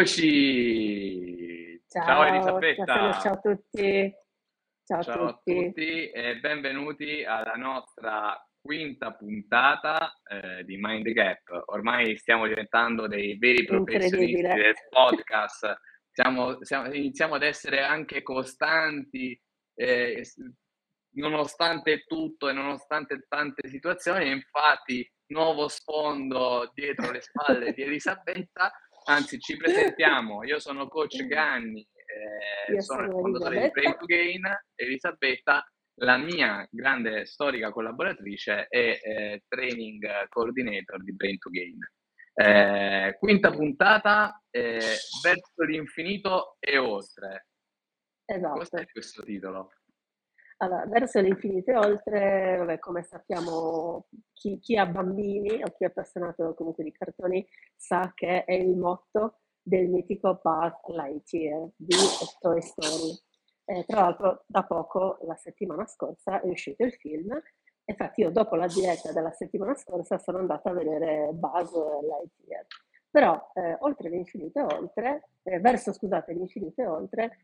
Eccoci! Ciao Ciao, Elisabetta! ciao a tutti. Ciao a Ciao a tutti. tutti e benvenuti alla nostra quinta puntata eh, di Mind Gap. Ormai stiamo diventando dei veri professionisti del podcast, siamo, siamo- iniziamo ad essere anche costanti, eh, nonostante tutto e nonostante tante situazioni. Infatti, nuovo sfondo dietro le spalle di Elisabetta. Anzi, ci presentiamo. Io sono coach Ganni, eh, sono il fondatore di Brain Elisabetta. to Gain. Elisabetta, la mia grande storica collaboratrice e eh, training coordinator di Brain to Gain. Eh, quinta puntata, eh, verso l'infinito e oltre. Esatto. Cos'è questo titolo? Allora, verso l'infinito e oltre, vabbè, come sappiamo, chi, chi ha bambini o chi è appassionato comunque di cartoni sa che è il motto del mitico Buzz Lightyear di Toy Story. Eh, tra l'altro, da poco, la settimana scorsa, è uscito il film. Infatti, io dopo la diretta della settimana scorsa sono andata a vedere Buzz Lightyear. Però, eh, oltre l'infinito e oltre, eh, verso, scusate, l'infinito e oltre,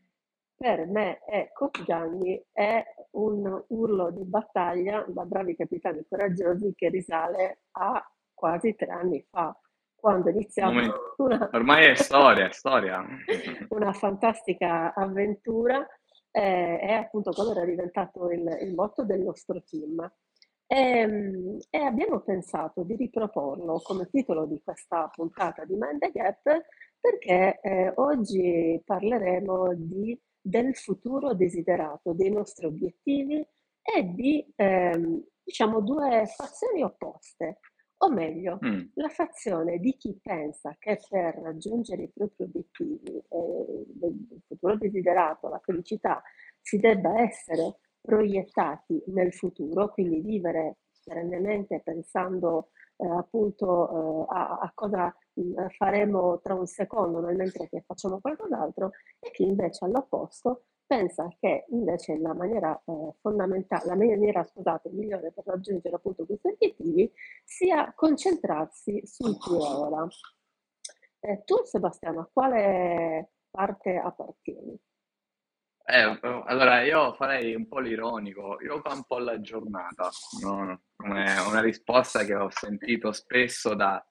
per me e Coach Gianni è un urlo di battaglia da bravi capitani coraggiosi che risale a quasi tre anni fa, quando iniziamo una, Ormai è storia, è storia. una fantastica avventura eh, è appunto quello era diventato il, il motto del nostro team. E, mm, e abbiamo pensato di riproporlo come titolo di questa puntata di Mind the Gap perché eh, oggi parleremo di, del futuro desiderato, dei nostri obiettivi e di ehm, diciamo due fazioni opposte, o meglio, Mm, la fazione di chi pensa che per raggiungere i propri obiettivi, eh, il futuro desiderato, la felicità, si debba essere proiettati nel futuro, quindi vivere perennemente pensando eh, appunto eh, a, a cosa faremo tra un secondo nel mentre che facciamo qualcos'altro, e chi invece all'opposto pensa che invece la maniera eh, fondamentale, la maniera scusate, migliore per raggiungere appunto questi obiettivi sia concentrarsi sul e ora. Eh, tu Sebastiano, a quale parte appartieni? eh, allora, io farei un po' l'ironico, io fa un po' la giornata, no? Una risposta che ho sentito spesso da,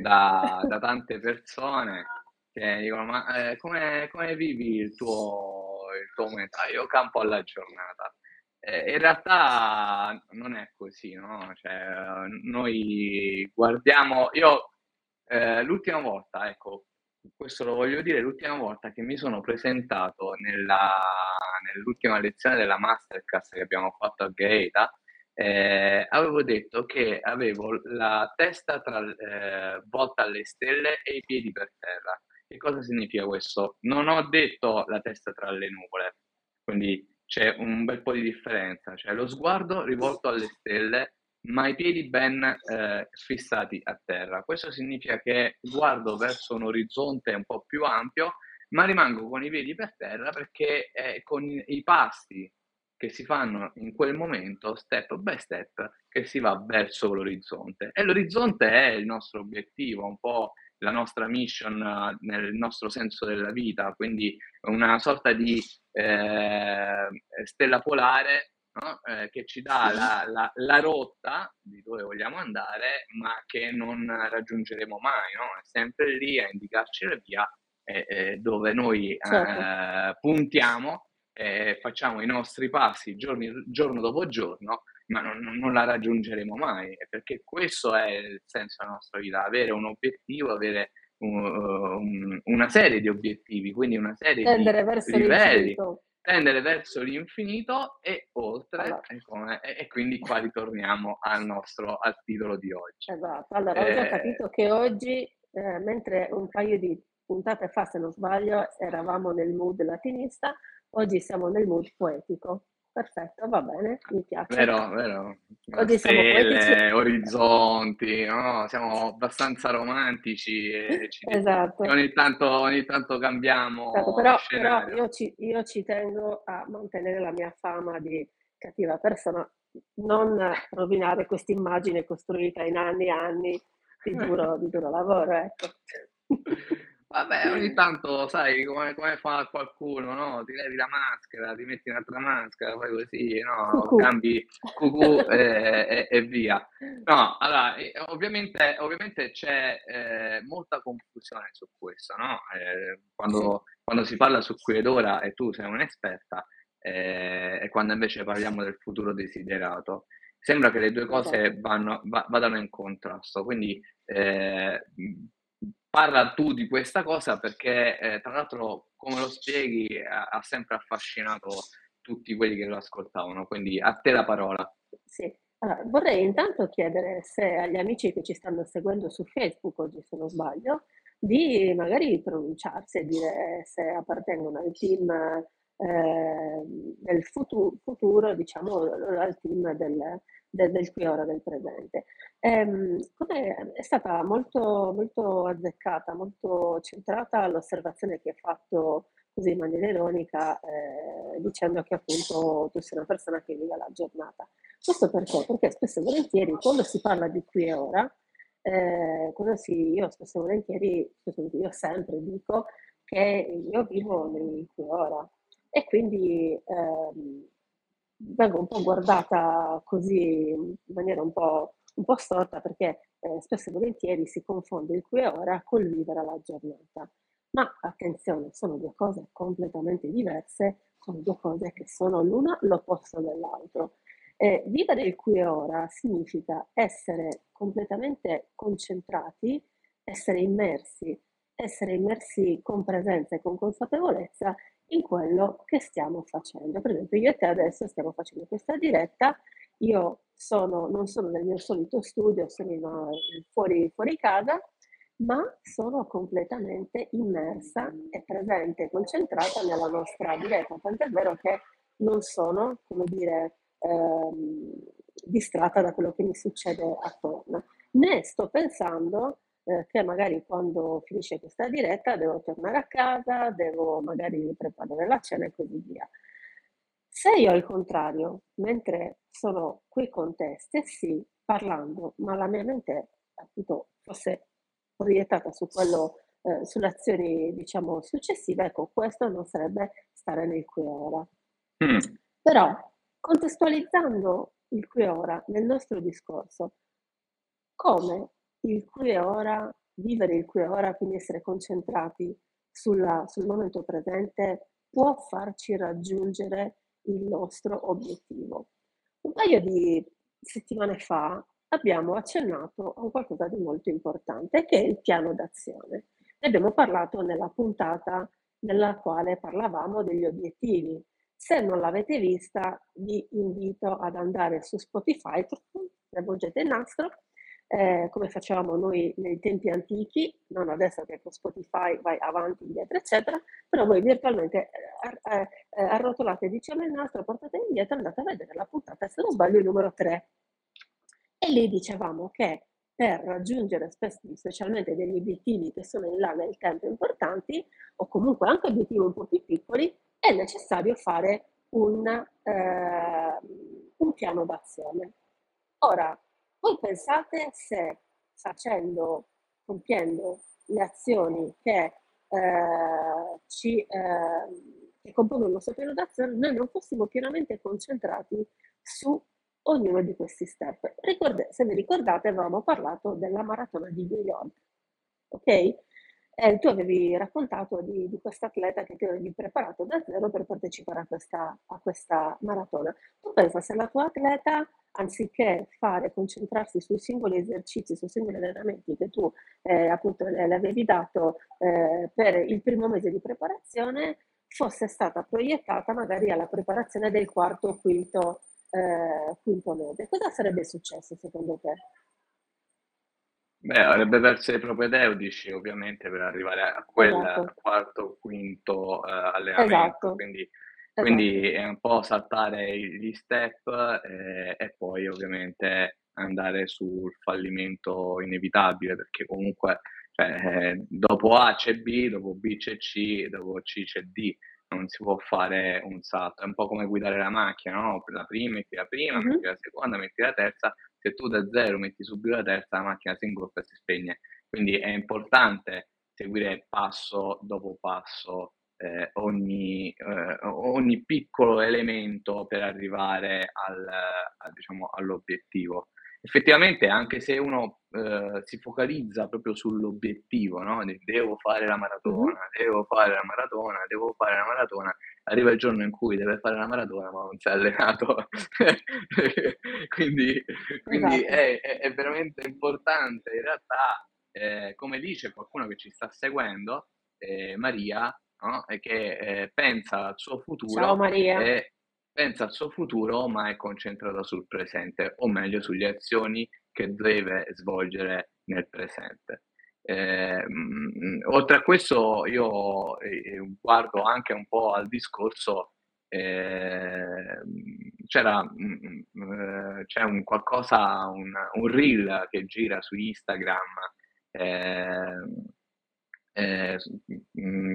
da- da tante persone che dicono: Ma eh, come, come vivi il tuo, il tuo momento? "Ah, io campo alla giornata. Eh, in realtà non è così, no? Cioè, noi guardiamo. Io eh, l'ultima volta, ecco, questo lo voglio dire, l'ultima volta che mi sono presentato nella, nell'ultima lezione della masterclass che abbiamo fatto a Gaeta, eh, avevo detto che avevo la testa tra, eh, volta alle stelle e i piedi per terra. Che cosa significa questo? Non ho detto la testa tra le nuvole, quindi c'è un bel po' di differenza, cioè lo sguardo rivolto alle stelle, ma i piedi ben eh, fissati a terra. Questo significa che guardo verso un orizzonte un po' più ampio, ma rimango con i piedi per terra perché è con i i passi che si fanno in quel momento, step by step, che si va verso l'orizzonte. E l'orizzonte è il nostro obiettivo, un po' la nostra mission eh, nel nostro senso della vita, quindi una sorta di eh, stella polare no? Eh, che ci dà la, la- la rotta di dove vogliamo andare, ma che non raggiungeremo mai, no? È sempre lì a indicarci la via eh, eh, dove noi Certo. eh, puntiamo e facciamo i nostri passi giorni- giorno dopo giorno, ma non, non la raggiungeremo mai, perché questo è il senso della nostra vita, avere un obiettivo, avere un- un- una serie di obiettivi, quindi una serie di Tendere verso livelli, tendere verso l'infinito e oltre, Allora, e, come- e- e quindi qua ritorniamo al nostro al titolo di oggi. esatto. Allora, ho già Eh, capito che oggi, eh, mentre un paio di puntate fa, se non sbaglio, eravamo nel mood latinista, oggi siamo nel mood poetico. Perfetto, va bene, mi piace. Vero, vero. Oggi siamo. Stelle, orizzonti, no? Siamo abbastanza romantici e, ci- Esatto. ogni tanto, ogni tanto Esatto, cambiamo però, però scenario. io, ci, io ci tengo a mantenere la mia fama di cattiva persona, non rovinare questa immagine costruita in anni e anni di duro, di duro lavoro, ecco. Vabbè, ogni tanto sai come, come fa qualcuno, no? Ti levi la maschera, ti metti un'altra maschera, fai così, no? Cucù. Cambi cucù e, e- e via. No, allora, ovviamente, ovviamente c'è eh, molta confusione su questo, no? Eh, Sì, quando, quando si parla su qui ed ora e tu sei un'esperta, eh, e quando invece parliamo del futuro desiderato, sembra che le due esatto. cose vanno- va- vadano in contrasto. Quindi eh, parla tu di questa cosa perché, eh, tra l'altro, come lo spieghi, ha, ha sempre affascinato tutti quelli che lo ascoltavano. Quindi a te la parola. Sì. Allora, vorrei intanto chiedere se agli amici che ci stanno seguendo su Facebook oggi, se non sbaglio, di magari pronunciarsi e dire se appartengono al team eh, del futu- futuro, diciamo, al team del, del, del qui e ora, del presente. Ehm, come è stata molto, molto azzeccata, molto centrata l'osservazione che hai fatto così in maniera ironica, eh, dicendo che appunto tu sei una persona che vive la giornata. Questo perché? Perché spesso e volentieri quando si parla di qui e ora, eh, si, io spesso e volentieri, io sempre dico che io vivo nel qui e ora e quindi ehm, vengo un po' guardata così in maniera un po', un po storta perché eh, spesso e volentieri si confonde il qui e ora col vivere la giornata. Ma attenzione, sono due cose completamente diverse, sono due cose che sono l'una l'opposto dell'altro. Eh, vivere il qui e ora significa essere completamente concentrati, essere immersi, essere immersi con presenza e con consapevolezza in quello che stiamo facendo. Per esempio, io e te adesso stiamo facendo questa diretta, io sono, non sono nel mio solito studio, sono fuori, fuori casa, ma sono completamente immersa e presente, concentrata nella nostra diretta, tant'è vero che non sono, come dire, ehm, distratta da quello che mi succede attorno, né sto pensando eh, che magari quando finisce questa diretta devo tornare a casa, devo magari preparare la cena e così via. Se io al contrario, mentre sono qui con te, stessi parlando, ma la mia mente appunto fosse proiettata su quello, eh, sulle azioni diciamo successive, ecco, questo non sarebbe stare nel qui e ora. Mm. Però, contestualizzando il qui e ora nel nostro discorso, come il qui e ora, vivere il qui e ora, quindi essere concentrati sulla, sul momento presente, può farci raggiungere il nostro obiettivo. Un paio di settimane fa abbiamo accennato a qualcosa di molto importante che è il piano d'azione. Ne abbiamo parlato nella puntata nella quale parlavamo degli obiettivi. Se non l'avete vista, vi invito ad andare su Spotify, avvolgete il nastro, eh, come facevamo noi nei tempi antichi, non adesso che con Spotify vai avanti, indietro, eccetera, però voi virtualmente eh, eh, eh arrotolate diciamo il nastro, portate indietro andate a vedere la puntata, se non sbaglio, il numero 3. E lì dicevamo che per raggiungere specialmente degli obiettivi che sono in là nel tempo importanti, o comunque anche obiettivi un po' più piccoli, è necessario fare un, eh, un piano d'azione. Ora, voi pensate se facendo, compiendo le azioni che, eh, ci, eh, che compongono il nostro piano d'azione, noi non fossimo pienamente concentrati su ognuno di questi step. Ricorde, se vi ricordate avevamo parlato della maratona di New York, ok? Eh, tu avevi raccontato di, di questo atleta che ti avevi preparato da zero per partecipare a questa, a questa maratona. Tu pensa se la tua atleta, anziché fare, concentrarsi sui singoli esercizi, sui singoli allenamenti che tu eh, appunto le, avevi dato eh, per il primo mese di preparazione, fosse stata proiettata magari alla preparazione del quarto o quinto, eh, quinto mese. Cosa sarebbe successo secondo te? Beh, avrebbe perso i propedeutici ovviamente per arrivare a quel Esatto, quarto, quinto eh, allenamento, esatto, quindi. Quindi è un po' saltare gli step eh, e poi ovviamente andare sul fallimento inevitabile, perché comunque cioè, dopo A c'è B, dopo B c'è C, dopo C c'è D, non si può fare un salto, è un po' come guidare la macchina, no? La prima, metti la prima, Mhm. metti la seconda, metti la terza, se tu da zero metti subito la terza, la macchina si ingolfa e si spegne. Quindi è importante seguire passo dopo passo eh, ogni, eh, ogni piccolo elemento per arrivare al, a, diciamo, all'obiettivo. Effettivamente, anche se uno eh, si focalizza proprio sull'obiettivo, no? devo fare la maratona, devo fare la maratona, devo fare la maratona, arriva il giorno in cui deve fare la maratona ma non si è allenato. quindi quindi esatto. è, è, è, veramente importante in realtà, eh, come dice qualcuno che ci sta seguendo, eh, Maria, no? che eh, pensa al suo futuro. E pensa al suo futuro, ma è concentrata sul presente, o meglio sulle azioni che deve svolgere nel presente. Eh, oltre a questo, io eh, guardo anche un po' al discorso. Eh, c'era mh, c'è un qualcosa, un, un reel che gira su Instagram ehm, eh,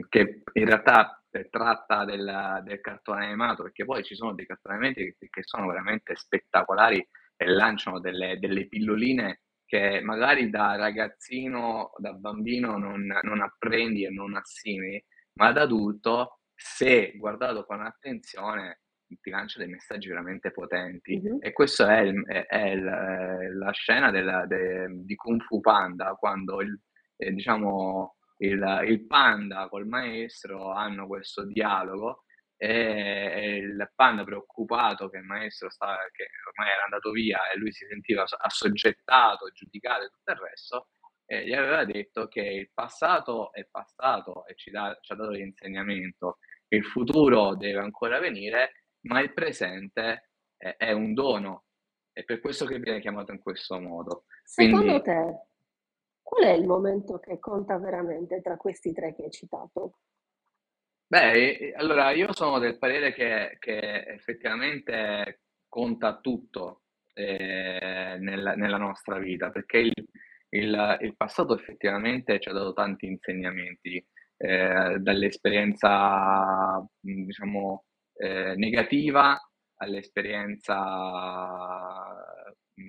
che in realtà tratta del, del, cartone animato, perché poi ci sono dei cartoni animati che, che sono veramente spettacolari e lanciano delle, delle, pilloline che magari da ragazzino, da bambino non, non apprendi e non assimili, ma da adulto, se guardato con attenzione, ti lancia dei messaggi veramente potenti. Mm-hmm. E questa è, è, è il, la scena della, de, di Kung Fu Panda, quando il, eh, diciamo, il, il panda col maestro hanno questo dialogo e, il panda preoccupato che il maestro stava, che ormai era andato via e lui si sentiva assoggettato, giudicato e tutto il resto, e gli aveva detto che il passato è passato e ci, da, ci ha dato l'insegnamento, il futuro deve ancora venire, ma il presente è, è un dono. È per questo che viene chiamato in questo modo. Secondo Quindi, te, Qual è il momento che conta veramente tra questi tre che hai citato? Beh, allora io sono del parere che, che effettivamente conta tutto eh, nella, nella, nostra vita, perché il, il, il, passato effettivamente ci ha dato tanti insegnamenti, eh, dall'esperienza diciamo eh, negativa all'esperienza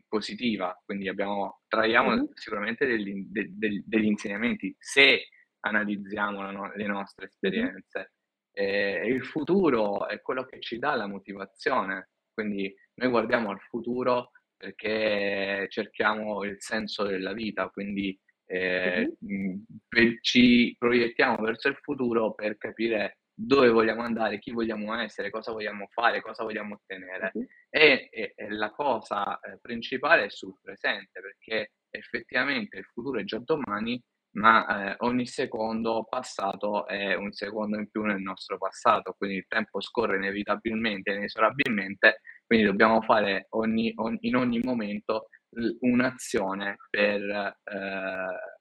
positiva, quindi abbiamo, traiamo mm-hmm. sicuramente degli, de, de, degli, insegnamenti se analizziamo no, le nostre esperienze. Mm-hmm. il futuro è quello che ci dà la motivazione, quindi noi guardiamo al futuro perché cerchiamo il senso della vita, quindi eh, mm-hmm. ci proiettiamo verso il futuro per capire dove vogliamo andare, chi vogliamo essere, cosa vogliamo fare, cosa vogliamo ottenere. E, e, e, la cosa eh, principale è sul presente, perché effettivamente il futuro è già domani, ma eh, ogni secondo passato è un secondo in più nel nostro passato, quindi il tempo scorre inevitabilmente, inesorabilmente, quindi dobbiamo fare ogni, ogni, in ogni momento un'azione per eh,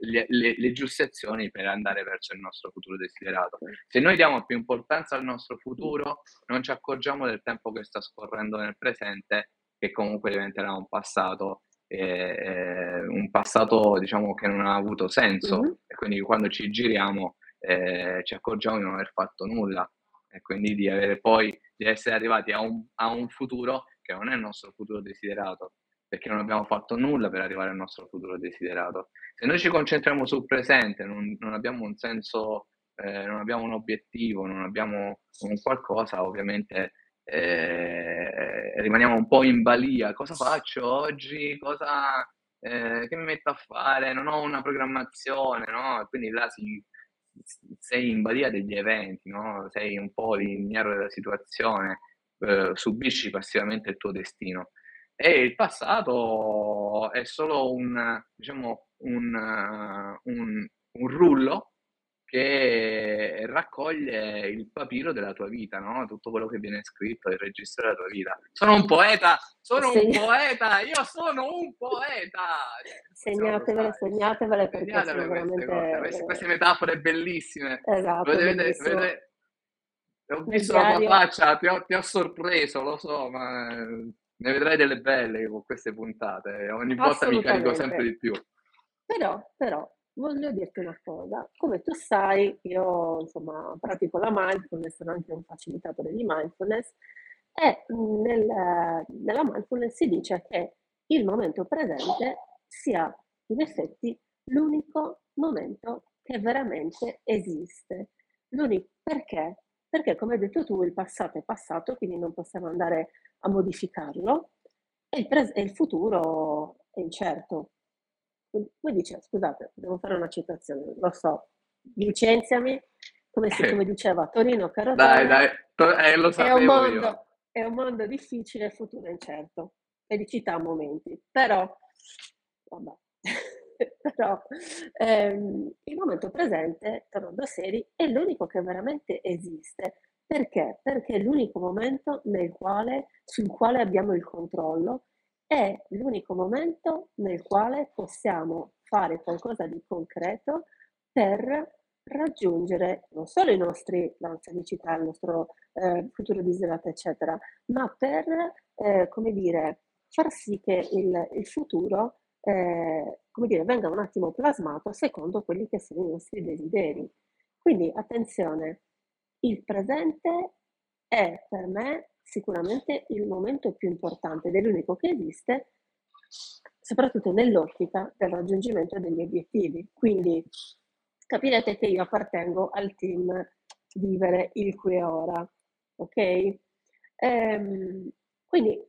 le, le, le, giuste azioni per andare verso il nostro futuro desiderato. Se noi diamo più importanza al nostro futuro, non ci accorgiamo del tempo che sta scorrendo nel presente, che comunque diventerà un passato, eh, un passato diciamo che non ha avuto senso, mm-hmm. e quindi quando ci giriamo eh, ci accorgiamo di non aver fatto nulla e quindi di avere poi di essere arrivati a un, a un futuro che non è il nostro futuro desiderato, perché non abbiamo fatto nulla per arrivare al nostro futuro desiderato. Se noi ci concentriamo sul presente, non, non abbiamo un senso, eh, non abbiamo un obiettivo, non abbiamo un qualcosa, ovviamente eh, rimaniamo un po' in balia. Cosa faccio oggi? Cosa, eh, che mi metto a fare? Non ho una programmazione, no? Quindi là si, sei in balia degli eventi, no? Sei un po' l'ignaro della situazione, eh, subisci passivamente il tuo destino. E il passato è solo un, diciamo, un, un, un rullo che raccoglie il papiro della tua vita, no? Tutto quello che viene scritto, il registro della tua vita. Sono un poeta, sono Segn- un poeta, io sono un poeta! Segnatevele, segnatevele perché segnatevele queste, veramente... queste, queste, metafore bellissime. Esatto, vedete, vedete, ho visto la tua faccia, ti ho, ti ho sorpreso, lo so, ma ne vedrai delle belle con queste puntate, ogni volta mi carico sempre di più. Però, però, voglio dirti una cosa, come tu sai, io insomma pratico la mindfulness, sono anche un facilitatore di mindfulness e nel, nella mindfulness si dice che il momento presente sia in effetti l'unico momento che veramente esiste. L'unico, perché? Perché come hai detto tu il passato è passato, quindi non possiamo andare a modificarlo e il, pres- e il futuro è incerto. Poi dice, scusate, devo fare una citazione, lo so, licenziami, come, si, come diceva Torino Carotone. Dai, dai, eh, lo è un, mondo, è un mondo difficile, il futuro è incerto. Felicità a momenti, però, vabbè. però ehm, il momento presente, tornando a seri, è l'unico che veramente esiste. Perché? Perché è l'unico momento nel quale, sul quale abbiamo il controllo, è l'unico momento nel quale possiamo fare qualcosa di concreto per raggiungere non solo i nostri, la nostra felicità, il nostro eh, futuro desiderato, eccetera, ma per, eh, come dire, far sì che il, il futuro, eh, come dire, venga un attimo plasmato secondo quelli che sono i nostri desideri. Quindi attenzione, il presente è per me sicuramente il momento più importante ed è l'unico che esiste, soprattutto nell'ottica del raggiungimento degli obiettivi. Quindi capirete che io appartengo al team Vivere il qui e ora, ok? Ehm, quindi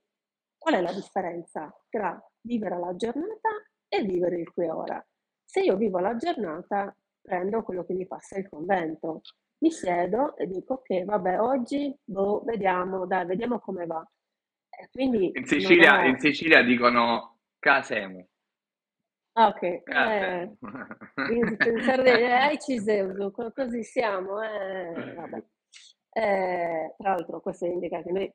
qual è la differenza tra vivere la giornata e vivere il qui e ora? Se io vivo la giornata, prendo quello che mi passa il convento, mi siedo e dico ok, vabbè, oggi boh, vediamo, dai, vediamo come va. Quindi in Sicilia, è... in Sicilia dicono casemo. Ah, ok. Eh, in, in Sardegna, eh, Ciseuso, così siamo. Eh, vabbè. Eh, tra l'altro questo indica che noi,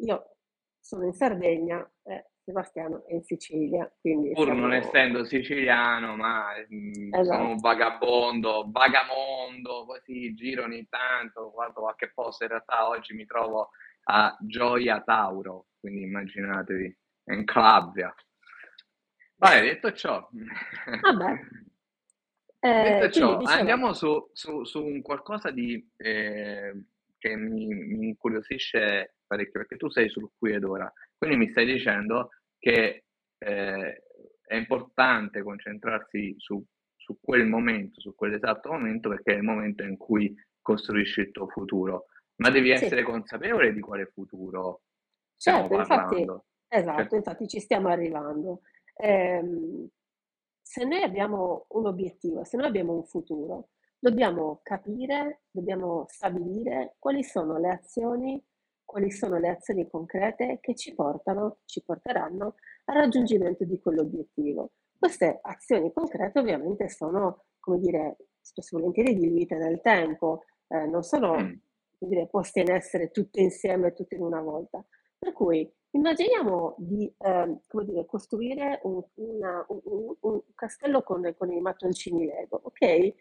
io sono in Sardegna, eh, Sebastiano è in Sicilia, quindi... Pur siamo... non essendo siciliano, ma mm, esatto. sono un vagabondo, vagamondo, così giro ogni tanto, guardo qualche posto, in realtà oggi mi trovo a Gioia Tauro, quindi immaginatevi, in Calabria. Vai, detto ciò, Vabbè. detto eh, ciò, dicevo... andiamo su, su, su, un qualcosa di, eh, che mi, mi, incuriosisce parecchio, perché tu sei sul qui ed ora, quindi mi stai dicendo che eh, è importante concentrarsi su, su quel momento, su quell'esatto momento, perché è il momento in cui costruisci il tuo futuro, ma devi essere sì. consapevole di quale futuro stiamo certo, parlando. Infatti, esatto, cioè... infatti ci stiamo arrivando ehm, se noi abbiamo un obiettivo, se noi abbiamo un futuro, dobbiamo capire, dobbiamo stabilire quali sono le azioni, quali sono le azioni concrete che ci portano, ci porteranno al raggiungimento di quell'obiettivo. Queste azioni concrete ovviamente sono, come dire, spesso volentieri diluite nel tempo, eh, non sono mm. dire, poste in essere tutte insieme, tutte in una volta. Per cui Immaginiamo di come dire, costruire un, una, un, un castello con, con, i mattoncini Lego, ok?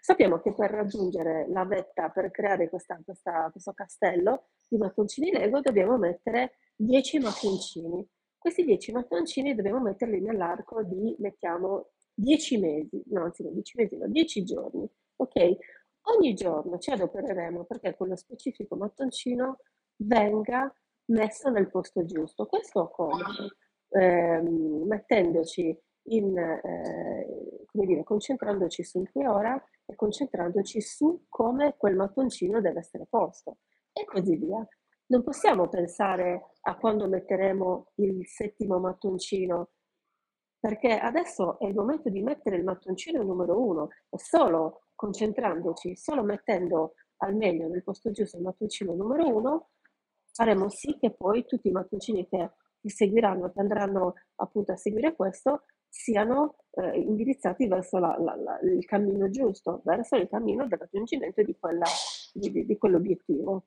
Sappiamo che per raggiungere la vetta, per creare questa, questa, questo castello di mattoncini Lego, dobbiamo mettere 10 mattoncini. Questi 10 mattoncini dobbiamo metterli nell'arco di, mettiamo, 10 mesi, no, anzi no, 10 mesi, no, 10 giorni, ok? Ogni giorno ci adopereremo perché quello specifico mattoncino venga messo nel posto giusto. Questo come? Eh, mettendoci in, eh, come dire, concentrandoci sul qui ora e concentrandoci su come quel mattoncino deve essere posto e così via. Non possiamo pensare a quando metteremo il settimo mattoncino, perché adesso è il momento di mettere il mattoncino numero uno e solo concentrandoci, solo mettendo al meglio nel posto giusto il mattoncino numero uno, faremo sì che poi tutti i mattoncini che, che seguiranno, che andranno appunto a seguire questo, siano eh, indirizzati verso la, la, la, il cammino giusto, verso il cammino del raggiungimento di, quella, di, di, quell'obiettivo.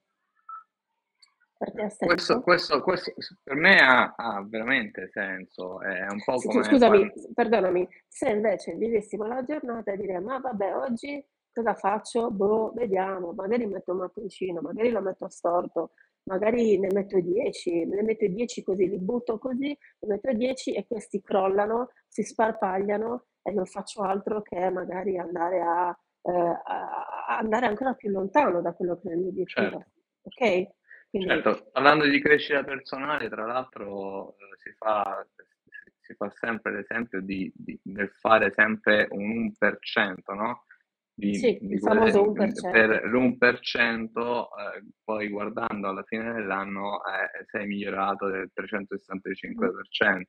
Questo, questo, questo, per me ha, ha, veramente senso. È un po' come Scusami, quando... perdonami, se invece vivessimo la giornata e dire ma vabbè, oggi cosa faccio? Boh, vediamo, magari metto un mattoncino, magari lo metto storto, magari ne metto 10, ne metto 10 così, li butto così, ne metto 10 e questi crollano, si sparpagliano e non faccio altro che magari andare a, eh, a andare ancora più lontano da quello che è il mio obiettivo. Certo. Ok? Quindi... Certo, parlando di crescita personale, tra l'altro eh, si fa, si fa sempre l'esempio di, di, del fare sempre un 1%, no? Di, sì, di famoso 1%. Per l'1%, eh, poi guardando alla fine dell'anno, eh, sei migliorato del 365%. Mm.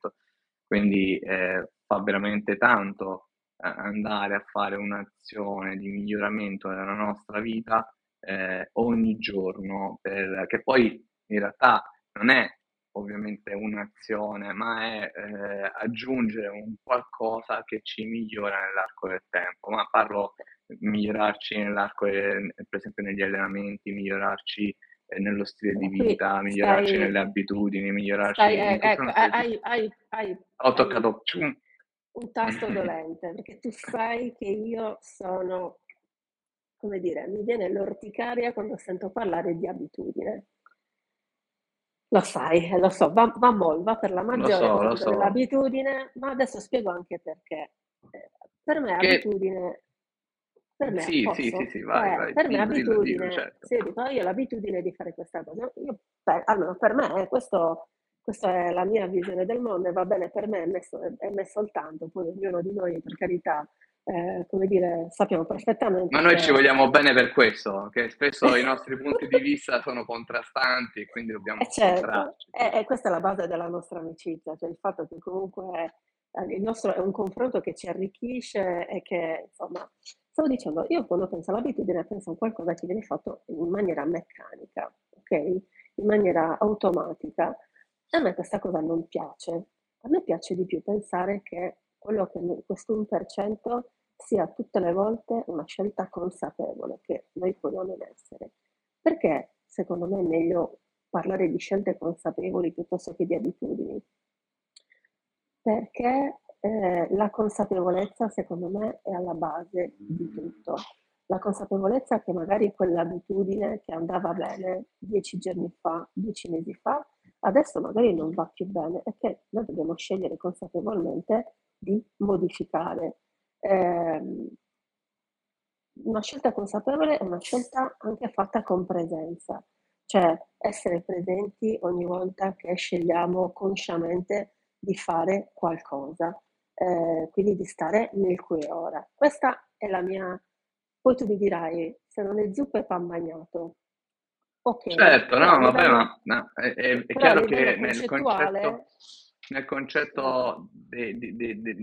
Quindi eh, fa veramente tanto eh, andare a fare un'azione di miglioramento della nostra vita eh, ogni giorno, per, che poi in realtà non è ovviamente un'azione, ma è eh, aggiungere un qualcosa che ci migliora nell'arco del tempo. Ma parlo migliorarci nell'arco, de, per esempio negli allenamenti, migliorarci eh, nello stile di vita, stai, migliorarci nelle abitudini, migliorarci... Stai, eh, ecco, hai, hai, hai, Ho toccato... Un tasto dolente, perché tu sai che io sono, come dire, mi viene l'orticaria quando sento parlare di abitudine. Lo sai, lo so, va, va molto, va per la maggiore so, so. l'abitudine, ma adesso spiego anche perché. Eh, per me che... abitudine, per me, sì, sì, sì, sì, vai, eh, vai, per me dillo, abitudine, dillo, certo. sì, dico, io ho l'abitudine di fare questa cosa. Io, per, almeno per me, eh, questo, questa è la mia visione del mondo e va bene per me, è messo, è messo il tanto, poi ognuno di noi, per carità, eh, come dire, sappiamo perfettamente. Ma noi ci vogliamo bene per questo, che spesso i nostri punti di vista sono contrastanti e quindi dobbiamo eh certo. E, e, questa è la base della nostra amicizia, cioè il fatto che comunque eh, il nostro è un confronto che ci arricchisce e che, insomma, stavo dicendo, io quando penso all'abitudine penso a qualcosa che viene fatto in maniera meccanica, ok? In maniera automatica. E a me questa cosa non piace. A me piace di più pensare che quello che questo 1% sia tutte le volte una scelta consapevole che noi vogliamo essere. Perché secondo me è meglio parlare di scelte consapevoli piuttosto che di abitudini? Perché eh, la consapevolezza secondo me è alla base di tutto. La consapevolezza che magari quell'abitudine che andava bene dieci giorni fa, dieci mesi fa, adesso magari non va più bene e che noi dobbiamo scegliere consapevolmente di modificare. Eh, una scelta consapevole è una scelta anche fatta con presenza, cioè essere presenti ogni volta che scegliamo consciamente di fare qualcosa, eh, quindi di stare nel qui e ora. Questa è la mia... Poi tu mi dirai, se non è zuppa è pan bagnato. Ok. Certo, no, vabbè, ma no, è, è, è chiaro che nel concetto nel concetto de, de, de,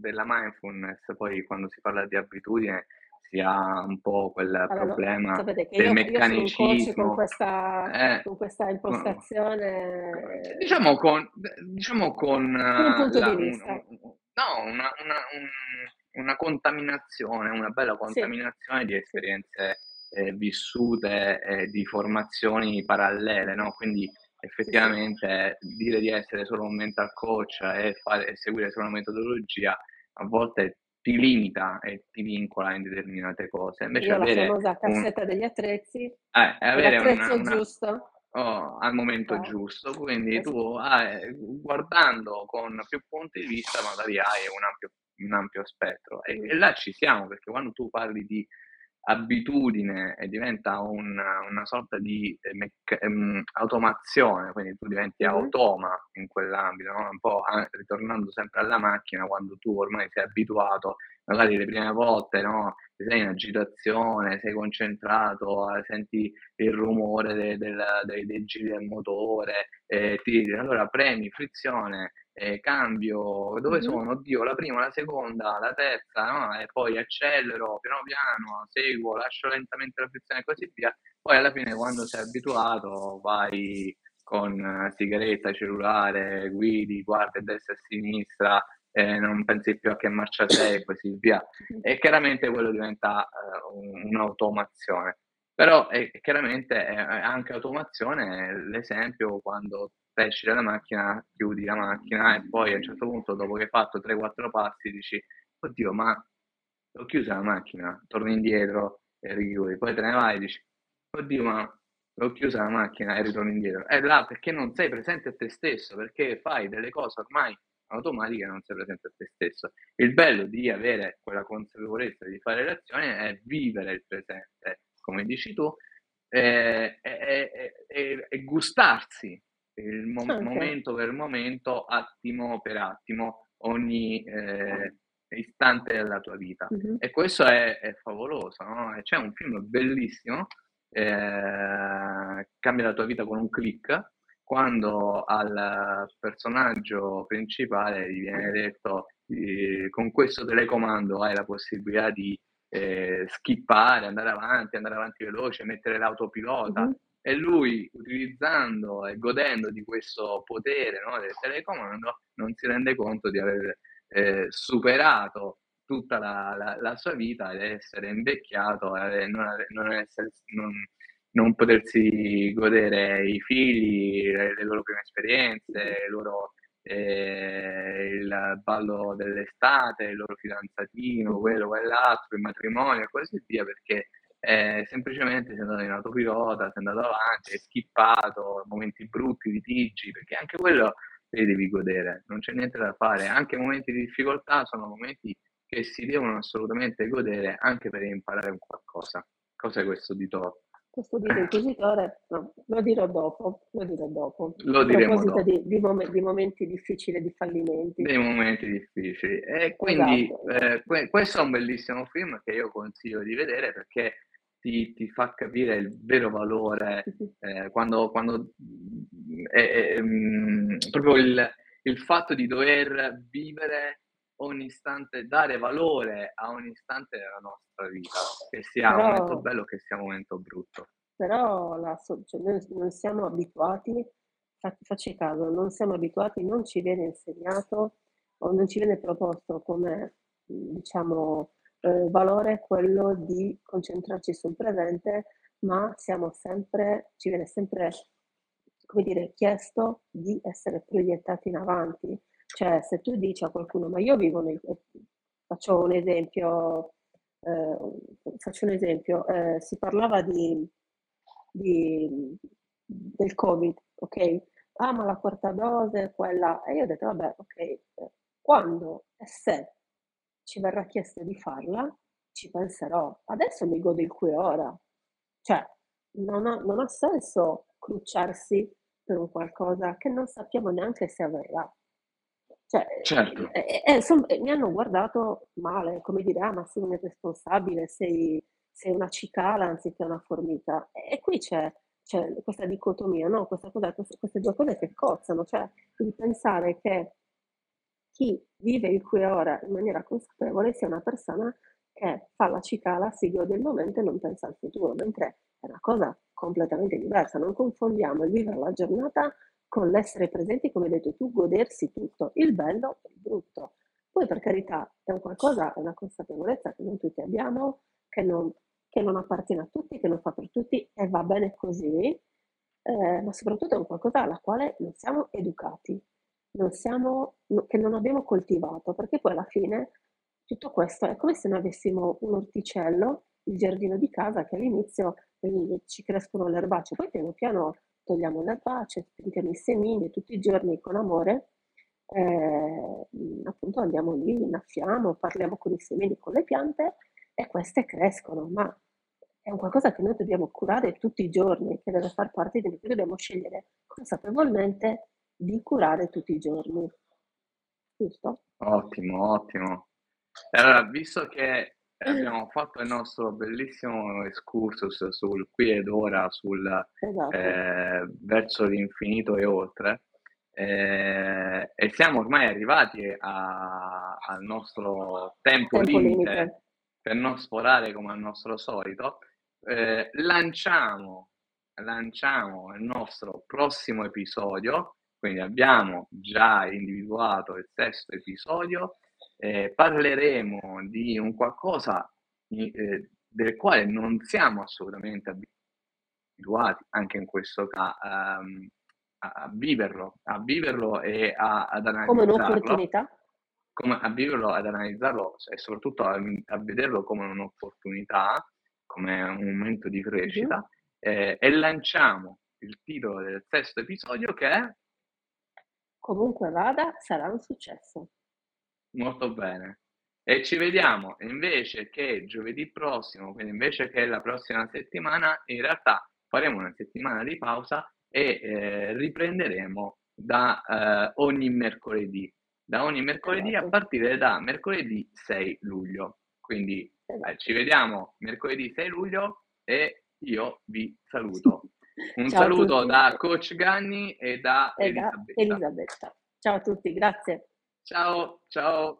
della mindfulness, poi quando si parla di abitudine si ha un po' quel allora, problema sapete che del io, meccanicismo. Io con questa, eh, con questa impostazione... Diciamo con... Diciamo con un punto la, di vista. Un, no, una, una, un, una, contaminazione, una bella contaminazione sì. di esperienze eh, vissute, eh, di formazioni parallele, no? Quindi effettivamente dire di essere solo un mental coach e, fare, e seguire solo una metodologia a volte ti limita e ti vincola in determinate cose. Invece Io avere la famosa cassetta un... degli attrezzi, eh, avere l'attrezzo una, una... giusto. Oh, al momento oh. giusto, quindi esatto. tu hai, guardando con più punti di vista magari hai un ampio, un ampio spettro e, e là ci siamo perché quando tu parli di abitudine e diventa un, una sorta di eh, mecc- um, automazione, quindi tu diventi mm-hmm. automa in quell'ambito, no? un po' ritornando sempre alla macchina quando tu ormai sei abituato, magari le prime volte no? sei in agitazione, sei concentrato, eh, senti il rumore de- del, dei, dei giri del motore, eh, ti, allora premi frizione eh, cambio, dove sono? Oddio, la prima, la seconda, la terza, no? E poi accelero piano piano, seguo, lascio lentamente la frizione e così via. Poi alla fine quando sei abituato vai con sigaretta, cellulare, guidi, guardi a destra e a sinistra, eh, non pensi più a che marcia sei e così via. E chiaramente quello diventa eh, un'automazione. Però è, chiaramente è anche automazione l'esempio quando esci dalla macchina, chiudi la macchina e poi a un certo punto, dopo che hai fatto 3-4 passi, dici, oddio, ma ho chiuso la macchina, torni indietro e richiudi, poi te ne vai e dici, oddio, ma l'ho chiusa la macchina e ritorni indietro. È là perché non sei presente a te stesso, perché fai delle cose ormai automatiche e non sei presente a te stesso. Il bello di avere quella consapevolezza di fare le azioni è vivere il presente, come dici tu, e, e, e, e gustarsi il mo- Ah, ok. momento per momento, attimo per attimo, ogni eh, istante della tua vita. Mhm. E questo è, è favoloso, no? C'è un film bellissimo, eh, Cambia la tua vita con un click, quando al personaggio principale gli viene detto eh, con questo telecomando hai la possibilità di eh, skippare, andare avanti, andare avanti veloce, mettere l'autopilota Mhm. e lui utilizzando e godendo di questo potere no, del telecomando non si rende conto di aver eh, superato tutta la, la- la sua vita ed essere invecchiato e non, non essere- non- non potersi godere i figli, le, le loro prime esperienze, il loro eh, il ballo dell'estate, il loro fidanzatino, quello, quell'altro, il matrimonio e così via, perché eh, semplicemente sei andato in autopilota, sei andato avanti, hai skippato momenti brutti, litigi, perché anche quello te li devi godere, non c'è niente da fare, anche momenti di difficoltà sono momenti che si devono assolutamente godere anche per imparare un qualcosa. Cos'è questo di top? Questo dito inquisitore, no, lo dirò dopo, lo dirò dopo. Lo A diremo proposito dopo. di, di mom- di momenti difficili, di fallimenti. dei momenti difficili. E quindi Esatto. eh, que- questo è un bellissimo film che io consiglio di vedere perché ti, ti fa capire il vero valore eh, quando, quando mm, è- è, mm, proprio il, il fatto di dover vivere ogni istante, dare valore a ogni istante della nostra vita, che sia un Però- momento bello che sia un momento brutto. Però la cioè, noi non siamo abituati, fa- facci caso, non siamo abituati, non ci viene insegnato o non ci viene proposto come, diciamo, eh, valore quello di concentrarci sul presente, ma siamo sempre, ci viene sempre, come dire, chiesto di essere proiettati in avanti. Cioè, se tu dici a qualcuno, ma io vivo nel... Faccio un esempio, eh, faccio un esempio, eh, si parlava di, di- del Covid, ok? Ah, ma la quarta dose, quella... E io ho detto, vabbè, ok, eh, quando e se ci verrà chiesto di farla, ci penserò. Adesso mi godo il qui e ora. Cioè, non ha, non ha senso crucciarsi per un qualcosa che non sappiamo neanche se avverrà. Cioè, Certo. e- e- insomma, e mi hanno guardato male, come dire, ah, ma sei un irresponsabile, sei, sei una cicala anziché una formica. E, qui c'è, c'è questa dicotomia, no? Questa cosa, queste, due cose che cozzano, cioè il pensare che chi vive il qui e ora in maniera consapevole sia una persona che fa la cicala, si gode il momento e non pensa al futuro, mentre è una cosa completamente diversa. Non confondiamo il vivere la giornata con l'essere presenti, come hai detto tu, godersi tutto, il bello e il brutto. Poi per carità è un qualcosa, è una consapevolezza che non tutti abbiamo, che non, che non appartiene a tutti, che non fa per tutti e va bene così, eh, ma soprattutto è un qualcosa alla quale non siamo educati, non siamo, no- che non abbiamo coltivato, perché poi alla fine tutto questo è come se noi avessimo un orticello, il giardino di casa, che all'inizio ci crescono le erbacce, poi piano piano togliamo le erbacce, piantiamo i semini, tutti i giorni con amore, eh, appunto andiamo lì, innaffiamo, parliamo con i semini, con le piante e queste crescono, ma è un qualcosa che noi dobbiamo curare tutti i giorni, che deve far parte di noi, dobbiamo scegliere consapevolmente di curare tutti i giorni. Giusto? Ottimo, ottimo. Allora, visto che abbiamo fatto il nostro bellissimo excursus sul qui ed ora, sul Esatto. eh, verso l'infinito e oltre, eh, e siamo ormai arrivati a- al nostro tempo, Tempo limite, limite. per non sforare come al nostro solito, eh, lanciamo, lanciamo il nostro prossimo episodio, quindi abbiamo già individuato il sesto episodio, eh, parleremo di un qualcosa eh, del quale non siamo assolutamente abituati, anche in questo caso, a, a viverlo, a viverlo e a- ad Come analizzarlo un'opportunità. come a viverlo, ad analizzarlo e soprattutto a, a vederlo come un'opportunità, come un momento di crescita, eh, e lanciamo il titolo del sesto episodio che è Comunque vada, sarà un successo. Molto bene. E ci vediamo invece che giovedì prossimo, quindi invece che la prossima settimana, in realtà faremo una settimana di pausa e eh, riprenderemo da eh, ogni mercoledì, da ogni mercoledì a Esatto. partire da mercoledì 6 luglio. Quindi eh, ci vediamo mercoledì 6 luglio e io vi saluto. Un Ciao saluto da Coach Ganni e da E da Elisabetta. Elisabetta. Ciao a tutti, grazie. Ciao, ciao.